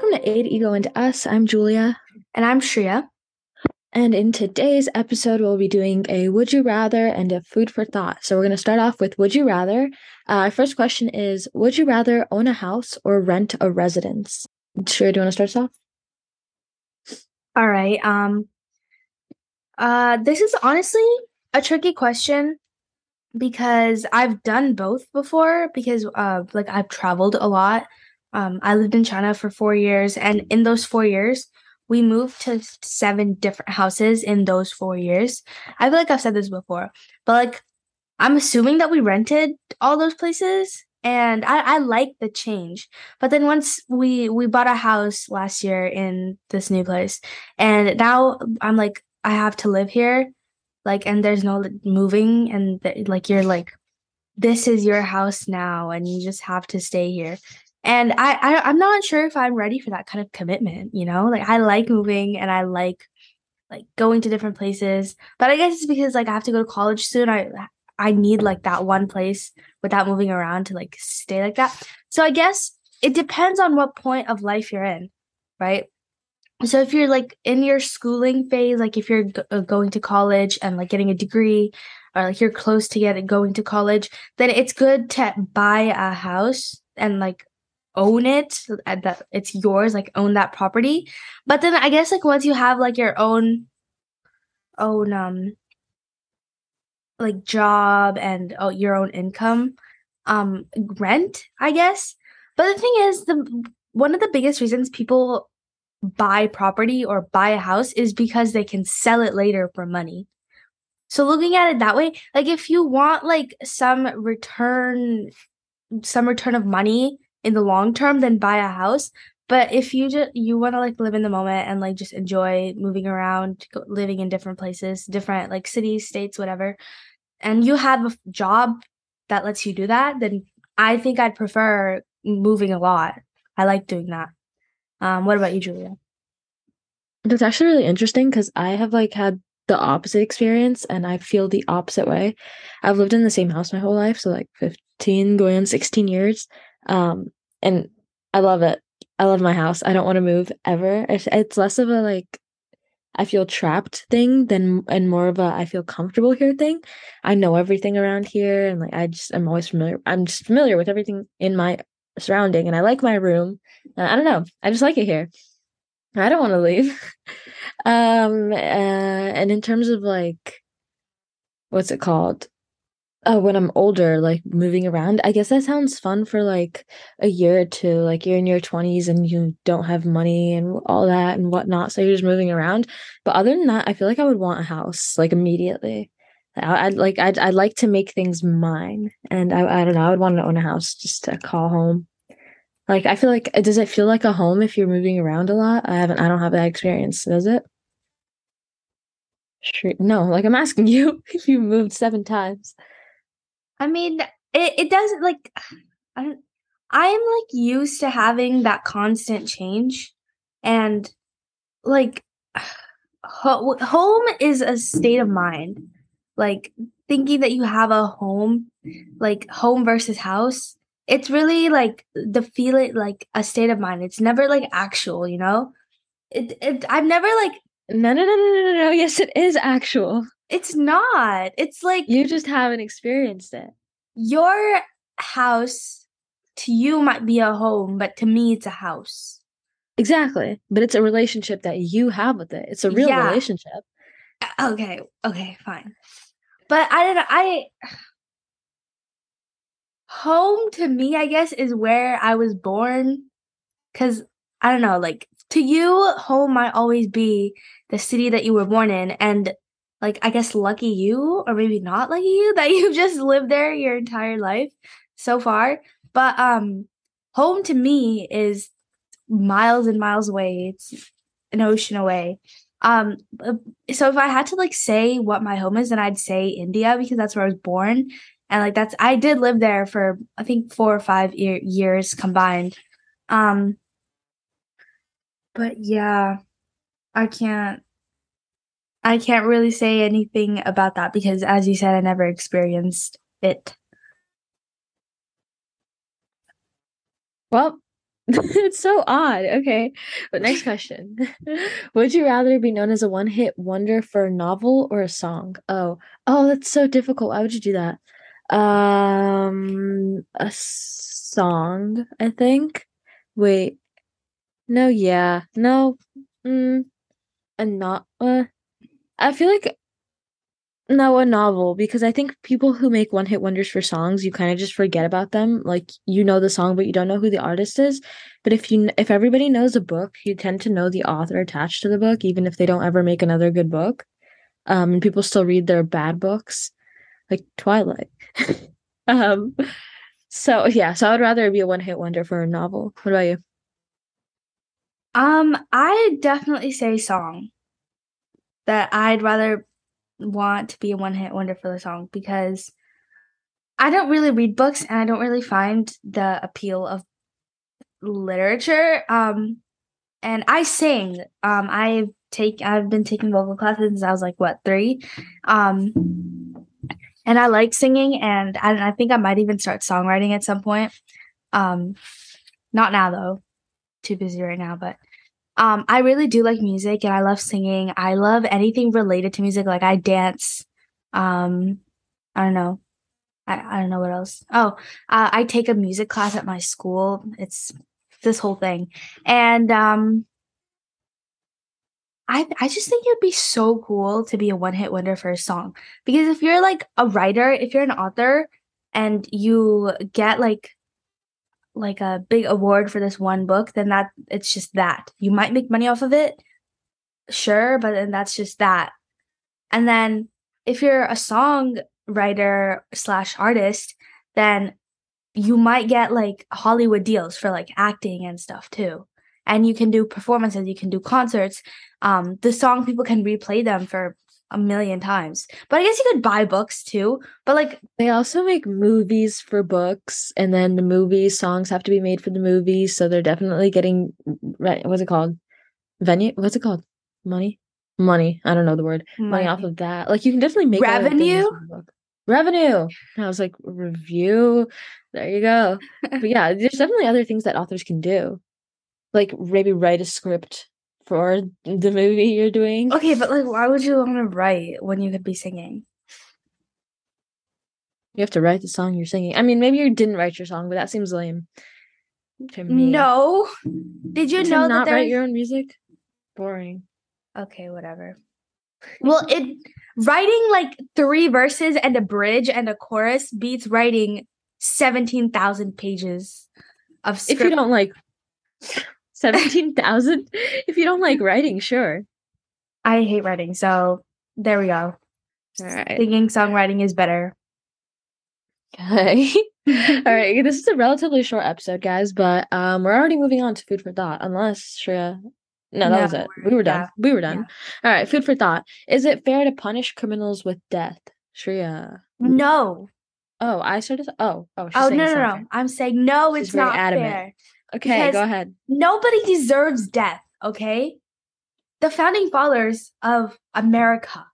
Welcome to Id Ego and Us. I'm Julia. And I'm Shreya. And in today's episode, we'll be doing a Would You Rather and a Food for Thought. So we're going to start off with Would You Rather. Uh, our first question is Would you rather own a house or rent a residence? Shreya, do you want to start us off? All right. Um, uh, this is honestly a tricky question because I've done both before because uh, like I've traveled a lot um, I lived in China for four years, and in those four years, we moved to seven different houses in those four years. I feel like I've said this before, but like I'm assuming that we rented all those places, and I, I like the change. But then once we we bought a house last year in this new place, and now I'm like I have to live here, like, and there's no moving, and th- like you're like this is your house now and you just have to stay here and I, I i'm not sure if i'm ready for that kind of commitment you know? Like i like moving and i like like going to different places but i guess it's because like i have to go to college soon. I i need like that one place without moving around to like stay like that. So i guess it depends on what point of life you're in right? So if you're like in your schooling phase like if you're g- uh, going to college and like getting a degree or like you're close to getting going to college then it's good to buy a house and like own it that it's yours like own that property. But then i guess like once you have like your own own um like job and oh, your own income um rent i guess. But the thing is the one of the biggest reasons people buy property or buy a house is because they can sell it later for money. So looking at it that way like if you want like some return some return of money in the long term than buy a house. But if you just you want to like live in the moment and like just enjoy moving around, living in different places, different like cities, states, whatever, and you have a job that lets you do that, then I think I'd prefer moving a lot. I like doing that. Um, what about you, Julia? That's actually really interesting because I have like had the opposite experience and I feel the opposite way. I've lived in the same house my whole life, so like 15 going on 16 years. Um, and I love it. I love my house. I don't want to move ever. It's, less of a like I feel trapped thing than and more of a I feel comfortable here thing. I know everything around here and like I just I'm always familiar. I'm just familiar with everything in my surrounding and I like my room. Uh, I don't know. I just like it here. I don't want to leave. um uh, and in terms of like what's it called? Uh, when I'm older, like moving around, I guess that sounds fun for like a year or two. Like you're in your 20s and you don't have money and all that and whatnot. So you're just moving around. But other than that, I feel like I would want a house like immediately. I, would like, I'd, I'd like to make things mine. And I, I don't know, I would want to own a house just to call home. Like, I feel like, does it feel like a home if you're moving around a lot? I haven't, I don't have that experience. Does it? Sure. No, like I'm asking you if you moved seven times. I mean, it, it doesn't like I'm I'm like used to having that constant change and like ho- home is a state of mind. Like thinking that you have a home, like home versus house, it's really like the feel it like a state of mind. It's never like actual, you know? It, it I've never like no no no no no no yes it is actual. It's not. It's like you just haven't experienced it. Your house to you might be a home, but to me it's a house. Exactly. But it's a relationship that you have with it. It's a real yeah. relationship. Uh, okay. Okay, fine. But I don't know. I home to me, I guess, is where I was born. Cause I don't know, like to you, home might always be the city that you were born in. And like I guess lucky you or maybe not lucky you that you've just lived there your entire life so far. But um home to me is miles and miles away. It's an ocean away. Um uh, so if I had to like say what my home is then I'd say India because that's where I was born and like that's I did live there for I think 4 or 5 year, years combined. Um but yeah, I can't I can't really say anything about that because, as you said, I never experienced it. Well, it's so odd. Okay. But next question. Would you rather be known as a one hit wonder for a novel or a song? Oh, oh, that's so difficult. Why would you do that? Um, a song, I think. Wait. No, yeah. No. Mm, a not. Uh, I feel like no, a novel because I think people who make one hit wonders for songs, you kind of just forget about them. Like you know the song, but you don't know who the artist is. But if you if everybody knows a book, you tend to know the author attached to the book, even if they don't ever make another good book. Um, and people still read their bad books, like Twilight. um, so yeah, so I would rather be a one hit wonder for a novel. What about you? Um, I definitely say song. That I'd rather want to be a one hit wonder for the song because I don't really read books and I don't really find the appeal of literature. Um, and I sing. Um, I take I've been taking vocal classes since I was like what three. Um, and I like singing, and I, I think I might even start songwriting at some point. Um, not now though, too busy right now, but um, I really do like music and I love singing. I love anything related to music. Like I dance. Um, I don't know. I, I don't know what else. Oh, uh, I take a music class at my school. It's this whole thing. And um, I I just think it'd be so cool to be a one hit wonder for a song. Because if you're like a writer, if you're an author and you get like like a big award for this one book, then that it's just that. You might make money off of it, sure, but then that's just that. And then if you're a songwriter slash artist, then you might get like Hollywood deals for like acting and stuff too. And you can do performances, you can do concerts. Um, the song people can replay them for a million times. But I guess you could buy books too. But like they also make movies for books, and then the movie songs have to be made for the movies. So they're definitely getting. What's it called? Venue? What's it called? Money? Money. I don't know the word. Money, Money off of that. Like you can definitely make revenue. Revenue. I was like review. There you go. but yeah, there's definitely other things that authors can do, like maybe write a script for the movie you're doing. Okay, but like, why would you want to write when you could be singing? You have to write the song you're singing. I mean, maybe you didn't write your song, but that seems lame to me. No. Did you to know not that write your own music? Boring. Okay, whatever. Well, it writing like three verses and a bridge and a chorus beats writing seventeen thousand pages of script. If you don't like 17,000? if you don't like writing, sure. I hate writing, so there we go. All right. Singing, songwriting is better. Okay. All right. This is a relatively short episode, guys, but um, we're already moving on to food for thought. Unless Shreya, no, that no, was it. We were done. Yeah. We were done. Yeah. All right. Food for thought. Is it fair to punish criminals with death, Shreya? No. Oh, I started. Oh, oh. oh no, no, no. I'm saying no. She's it's not adamant. fair. Okay, go ahead. Nobody deserves death, okay? The founding fathers of America,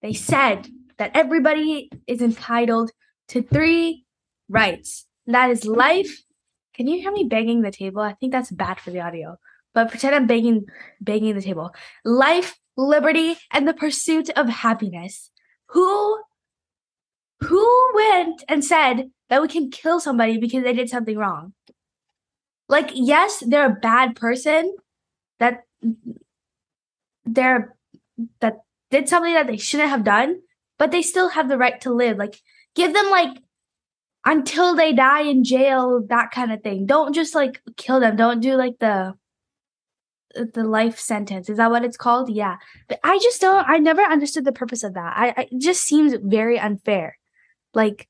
they said that everybody is entitled to three rights. That is life. Can you hear me banging the table? I think that's bad for the audio. But pretend I'm banging banging the table. Life, liberty, and the pursuit of happiness. Who who went and said that we can kill somebody because they did something wrong? Like yes they're a bad person that they're that did something that they shouldn't have done but they still have the right to live. Like give them like until they die in jail that kind of thing. Don't just like kill them. Don't do like the the life sentence. Is that what it's called? Yeah. But i just don't i never understood the purpose of that. I, I just seems very unfair. Like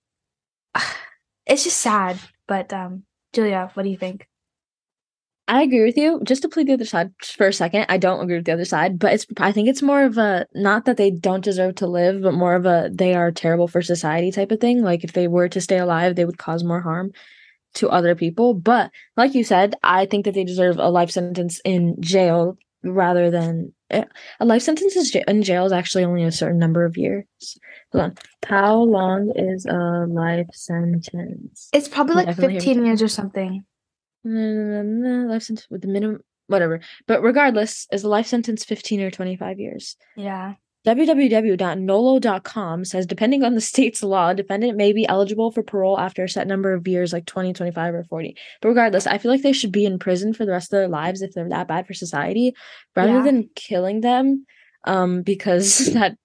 it's just sad. But um julia what do you think I agree with you. Just to play the other side for a second, I don't agree with the other side, but it's I think it's more of a not that they don't deserve to live, but more of a they are terrible for society type of thing. Like if they were to stay alive, they would cause more harm to other people. But like you said, I think that they deserve a life sentence in jail rather than eh, a life sentence is in jail is actually only a certain number of years. Hold on. How long is a life sentence? It's probably like 15 years or something. Life sentence with the minimum whatever. But regardless, is the life sentence 15 or 25 years? Yeah. www.nolo.com says depending on the state's law, a defendant may be eligible for parole after a set number of years like 20, 25 or 40. But regardless, I feel like they should be in prison for the rest of their lives if they're that bad for society rather Yeah. than killing them um because that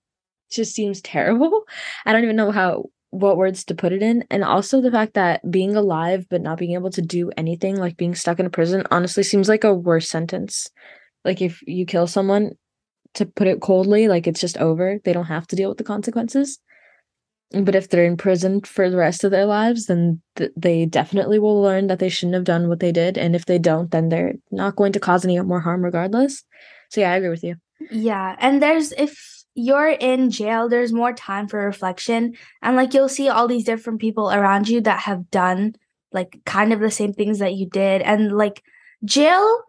just seems terrible. I don't even know how what words to put it in. And also the fact that being alive but not being able to do anything, like being stuck in a prison, honestly seems like a worse sentence. Like if you kill someone, to put it coldly, like it's just over. They don't have to deal with the consequences. But if they're in prison for the rest of their lives, then th- they definitely will learn that they shouldn't have done what they did. And if they don't, then they're not going to cause any more harm regardless. So yeah, I agree with you. Yeah, and there's if you're in jail, there's more time for reflection, and like you'll see all these different people around you that have done like kind of the same things that you did, and like jail,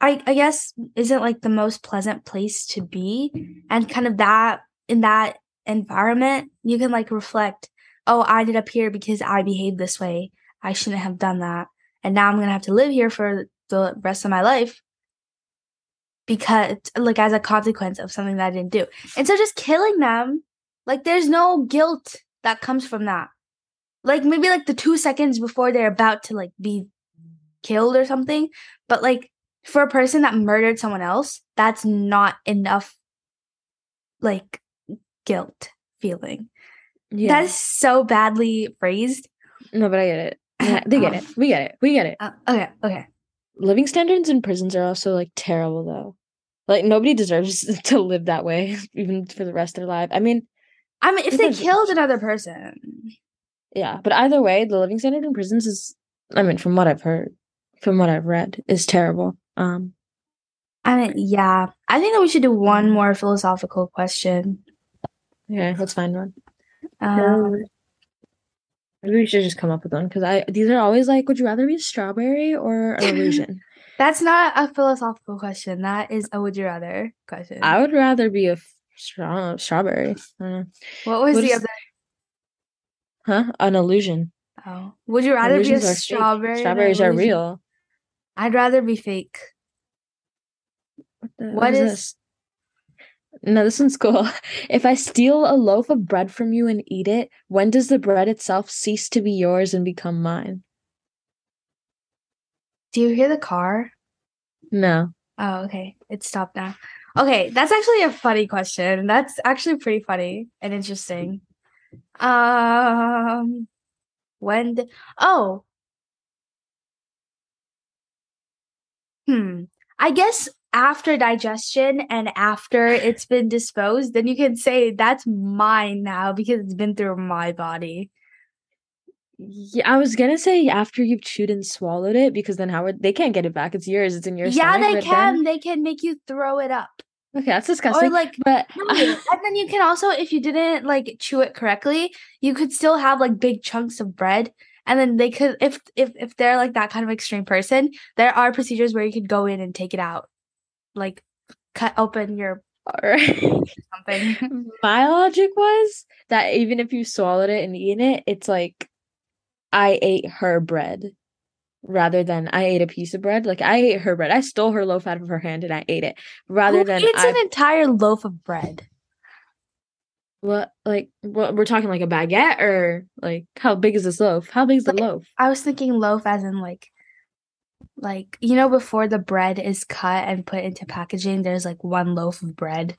I I guess isn't like the most pleasant place to be, and kind of that in that environment, you can like reflect, oh, I ended up here because I behaved this way. I shouldn't have done that, and now I'm gonna have to live here for the rest of my life because like as a consequence of something that I didn't do. And so just killing them, like there's no guilt that comes from that. Like maybe like the 2 seconds before they're about to like be killed or something, but like for a person that murdered someone else, that's not enough like guilt feeling. Yeah. That is so badly phrased. no, but I get it. Yeah, they get it. We get it. We get it. Uh, okay, okay. living standards in prisons are also like terrible though. Like nobody deserves to live that way, even for the rest of their life. I mean, I mean, if they killed another person, yeah, but either way, the living standard in prisons is I mean, from what I've heard, from what I've read, is terrible. Um I mean, yeah. I think that we should do one more philosophical question. okay, let's find one. Um, Maybe we should just come up with one because I these are always like, would you rather be a strawberry or an illusion? That's not a philosophical question. That is a would you rather question. I would rather be a f- straw strawberry. I don't know. what was what the is- other? Huh? An illusion. Oh, would you rather be a Illusions fake. strawberry? Strawberries are real. I'd rather be fake. What, What is is- this? No, this one's cool. If I steal a loaf of bread from you and eat it, when does the bread itself cease to be yours and become mine? Do you hear the car? No. Oh, okay. It stopped now. Okay, that's actually a funny question. That's actually pretty funny and interesting. Um, when? oh, hmm. I guess after digestion and after it's been disposed, then you can say that's mine now because it's been through my body. Yeah, I was gonna say after you've chewed and swallowed it, because then how would they can't get it back? It's yours. It's in your yeah, stomach. they can. then- They can make you throw it up. okay, that's disgusting. Or like but No, and then you can also, if you didn't like chew it correctly, you could still have like big chunks of bread. And then they could, if if if they're like that kind of extreme person, there are procedures where you could go in and take it out, like cut open your Alright. something. My logic was that even if you swallowed it and eaten it, it's like I ate her bread rather than I ate a piece of bread. Like I ate her bread. I stole her loaf out of her hand and I ate it rather Who than it's I an entire loaf of bread? what like what we're talking like a baguette or like how big is this loaf? How big is the loaf? I was thinking loaf as in like, like you know, before the bread is cut and put into packaging, there's like one loaf of bread.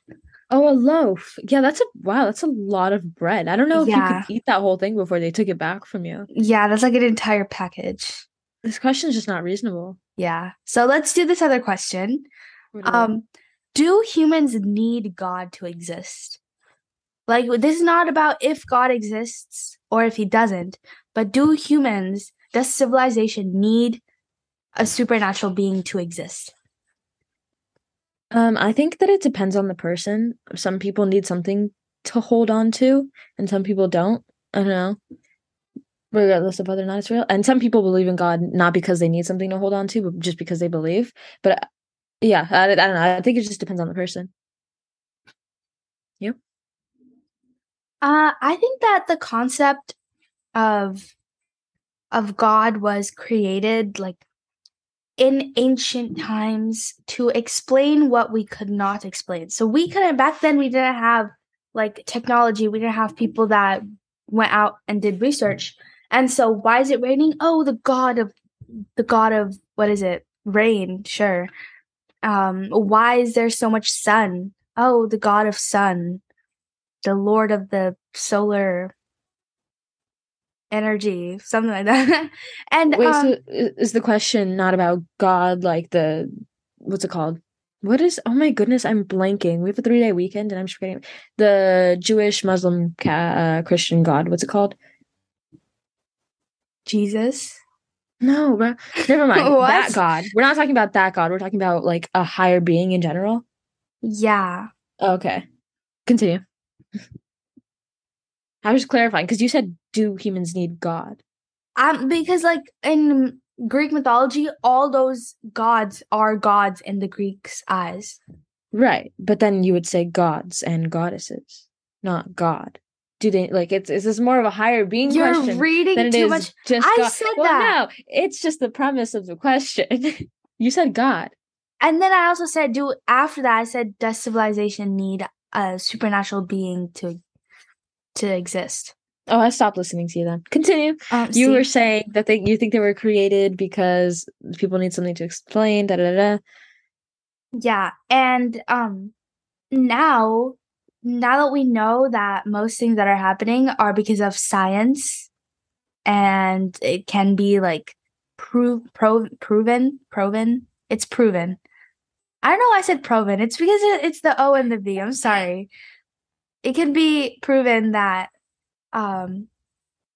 Oh, a loaf. Yeah, that's a wow, that's a lot of bread. I don't know if you could eat that whole thing before they took it back from you. Yeah, that's like an entire package. This question is just not reasonable. Yeah. So let's do this other question. Um, do humans need God to exist? Like, this is not about if God exists or if he doesn't, but do humans, does civilization need a supernatural being to exist? Um, I think that it depends on the person. Some people need something to hold on to, and some people don't. I don't know. Regardless of whether or not it's real. And some people believe in God not because they need something to hold on to, but just because they believe. But yeah, I, I don't know. I think it just depends on the person. Uh, I think that the concept of of God was created like in ancient times to explain what we could not explain. So we couldn't back then we didn't have like technology, we didn't have people that went out and did research. And so why is it raining? Oh, the god of the god of what is it? Rain, sure. Um why is there so much sun? Oh, the god of sun. The lord of the solar energy, something like that. and Wait, um, so is the question not about God, like the what's it called? What is? Oh my goodness, I'm blanking. We have a three day weekend, and I'm just forgetting the Jewish, Muslim, ca- uh, Christian God. What's it called? Jesus. No, bro. Never mind. That God. We're not talking about that God. We're talking about like a higher being in general. Yeah. Okay, continue. I was just clarifying because you said, "Do humans need God?" Um, because like in Greek mythology, all those gods are gods in the Greeks' eyes. Right, but then you would say gods and goddesses, not God. Do they like it's? Is this more of a higher being You're question reading too much. just I God? said well, that. no, it's just the premise of the question. you said God. And then I also said, do after that, I said, does civilization need a supernatural being to to exist? Oh, I stopped listening to you then. Continue. Um, You see? were saying that they you think they were created because people need something to explain. Da da da. da. Yeah, and um now now that we know that most things that are happening are because of science and it can be like prove pro- proven proven it's proven. I don't know why I said proven. It's because it, it's the O and the V. I'm sorry. It can be proven that um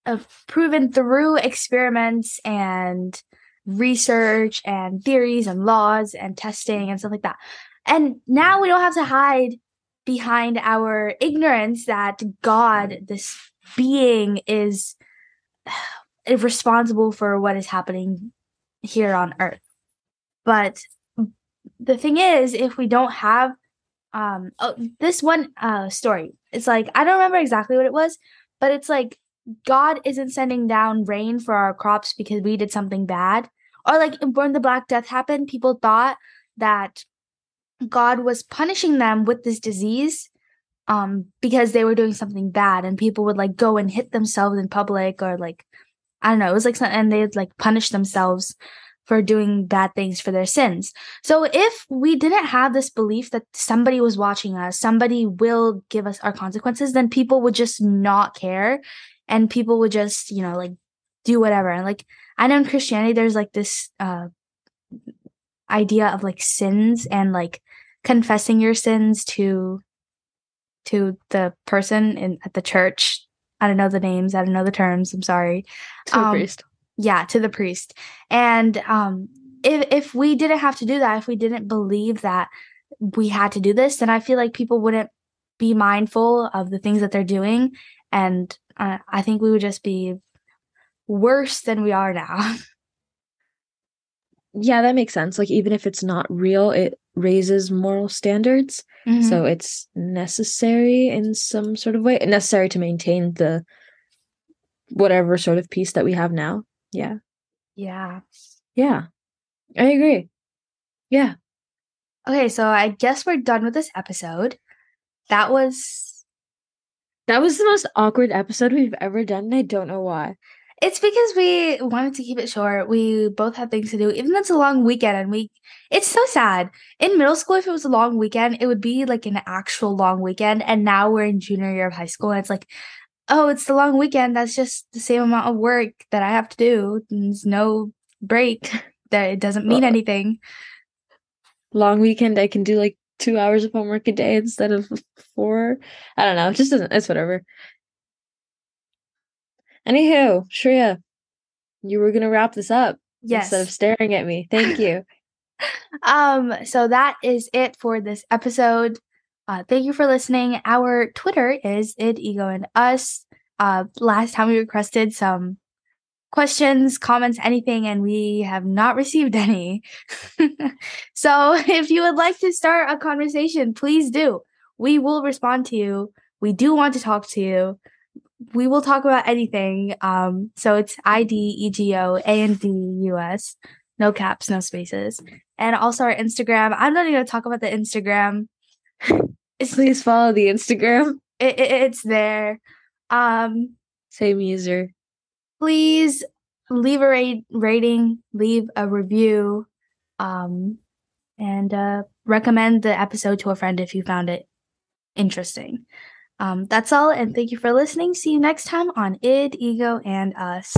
uh, proven through experiments and research and theories and laws and testing and stuff like that. And now we don't have to hide behind our ignorance that God, this being, is responsible for what is happening here on earth. But the thing is, if we don't have um oh, this one uh story, it's like I don't remember exactly what it was, but it's like God isn't sending down rain for our crops because we did something bad. Or like when the Black Death happened, people thought that God was punishing them with this disease um because they were doing something bad and people would like go and hit themselves in public or like I don't know, it was like something and they'd like punish themselves for doing bad things for their sins. So if we didn't have this belief that somebody was watching us, somebody will give us our consequences, then people would just not care and people would just, you know, like do whatever. And like I know in Christianity there's like this uh idea of like sins and like confessing your sins to to the person in at the church. I don't know the names, I don't know the terms, I'm sorry To Um, priest. Yeah to the priest and um if if we didn't have to do that if we didn't believe that we had to do this then i feel like people wouldn't be mindful of the things that they're doing and uh, i think we would just be worse than we are now Yeah, that makes sense. Like even if it's not real, it raises moral standards. Mm-hmm. So it's necessary in some sort of way, necessary to maintain the whatever sort of peace that we have now. Yeah. yeah Yeah. I agree. Yeah. okay so i guess we're done with this episode that was That was the most awkward episode we've ever done, and I don't know why. It's because we wanted to keep it short. We both had things to do. Even though it's a long weekend and we it's so sad. In middle school, if it was a long weekend, it would be like an actual long weekend. And now we're in junior year of high school and it's like, oh, it's the long weekend. That's just the same amount of work that I have to do. There's no break. That it doesn't mean Well, anything. Long weekend, I can do like two hours of homework a day instead of four. I don't know. It just doesn't, it's whatever. Anywho, Shreya, you were going to wrap this up Yes. instead of staring at me. Thank you. Um, so that is it for this episode. Uh, thank you for listening. Our Twitter is id, ego and us. Uh, last time we requested some questions, comments, anything, and we have not received any. so if you would like to start a conversation, please do. We will respond to you. We do want to talk to you. We will talk about anything. Um, so it's I D E G O A N D U S no caps, no spaces. And also our Instagram. I'm not even gonna talk about the Instagram. please follow the Instagram. It, it, it's there. Um, Same user. Please leave a ra- rating, leave a review, um, and uh, recommend the episode to a friend if you found it interesting. Um, that's all, and thank you for listening. See you next time on Id, Ego, and Us.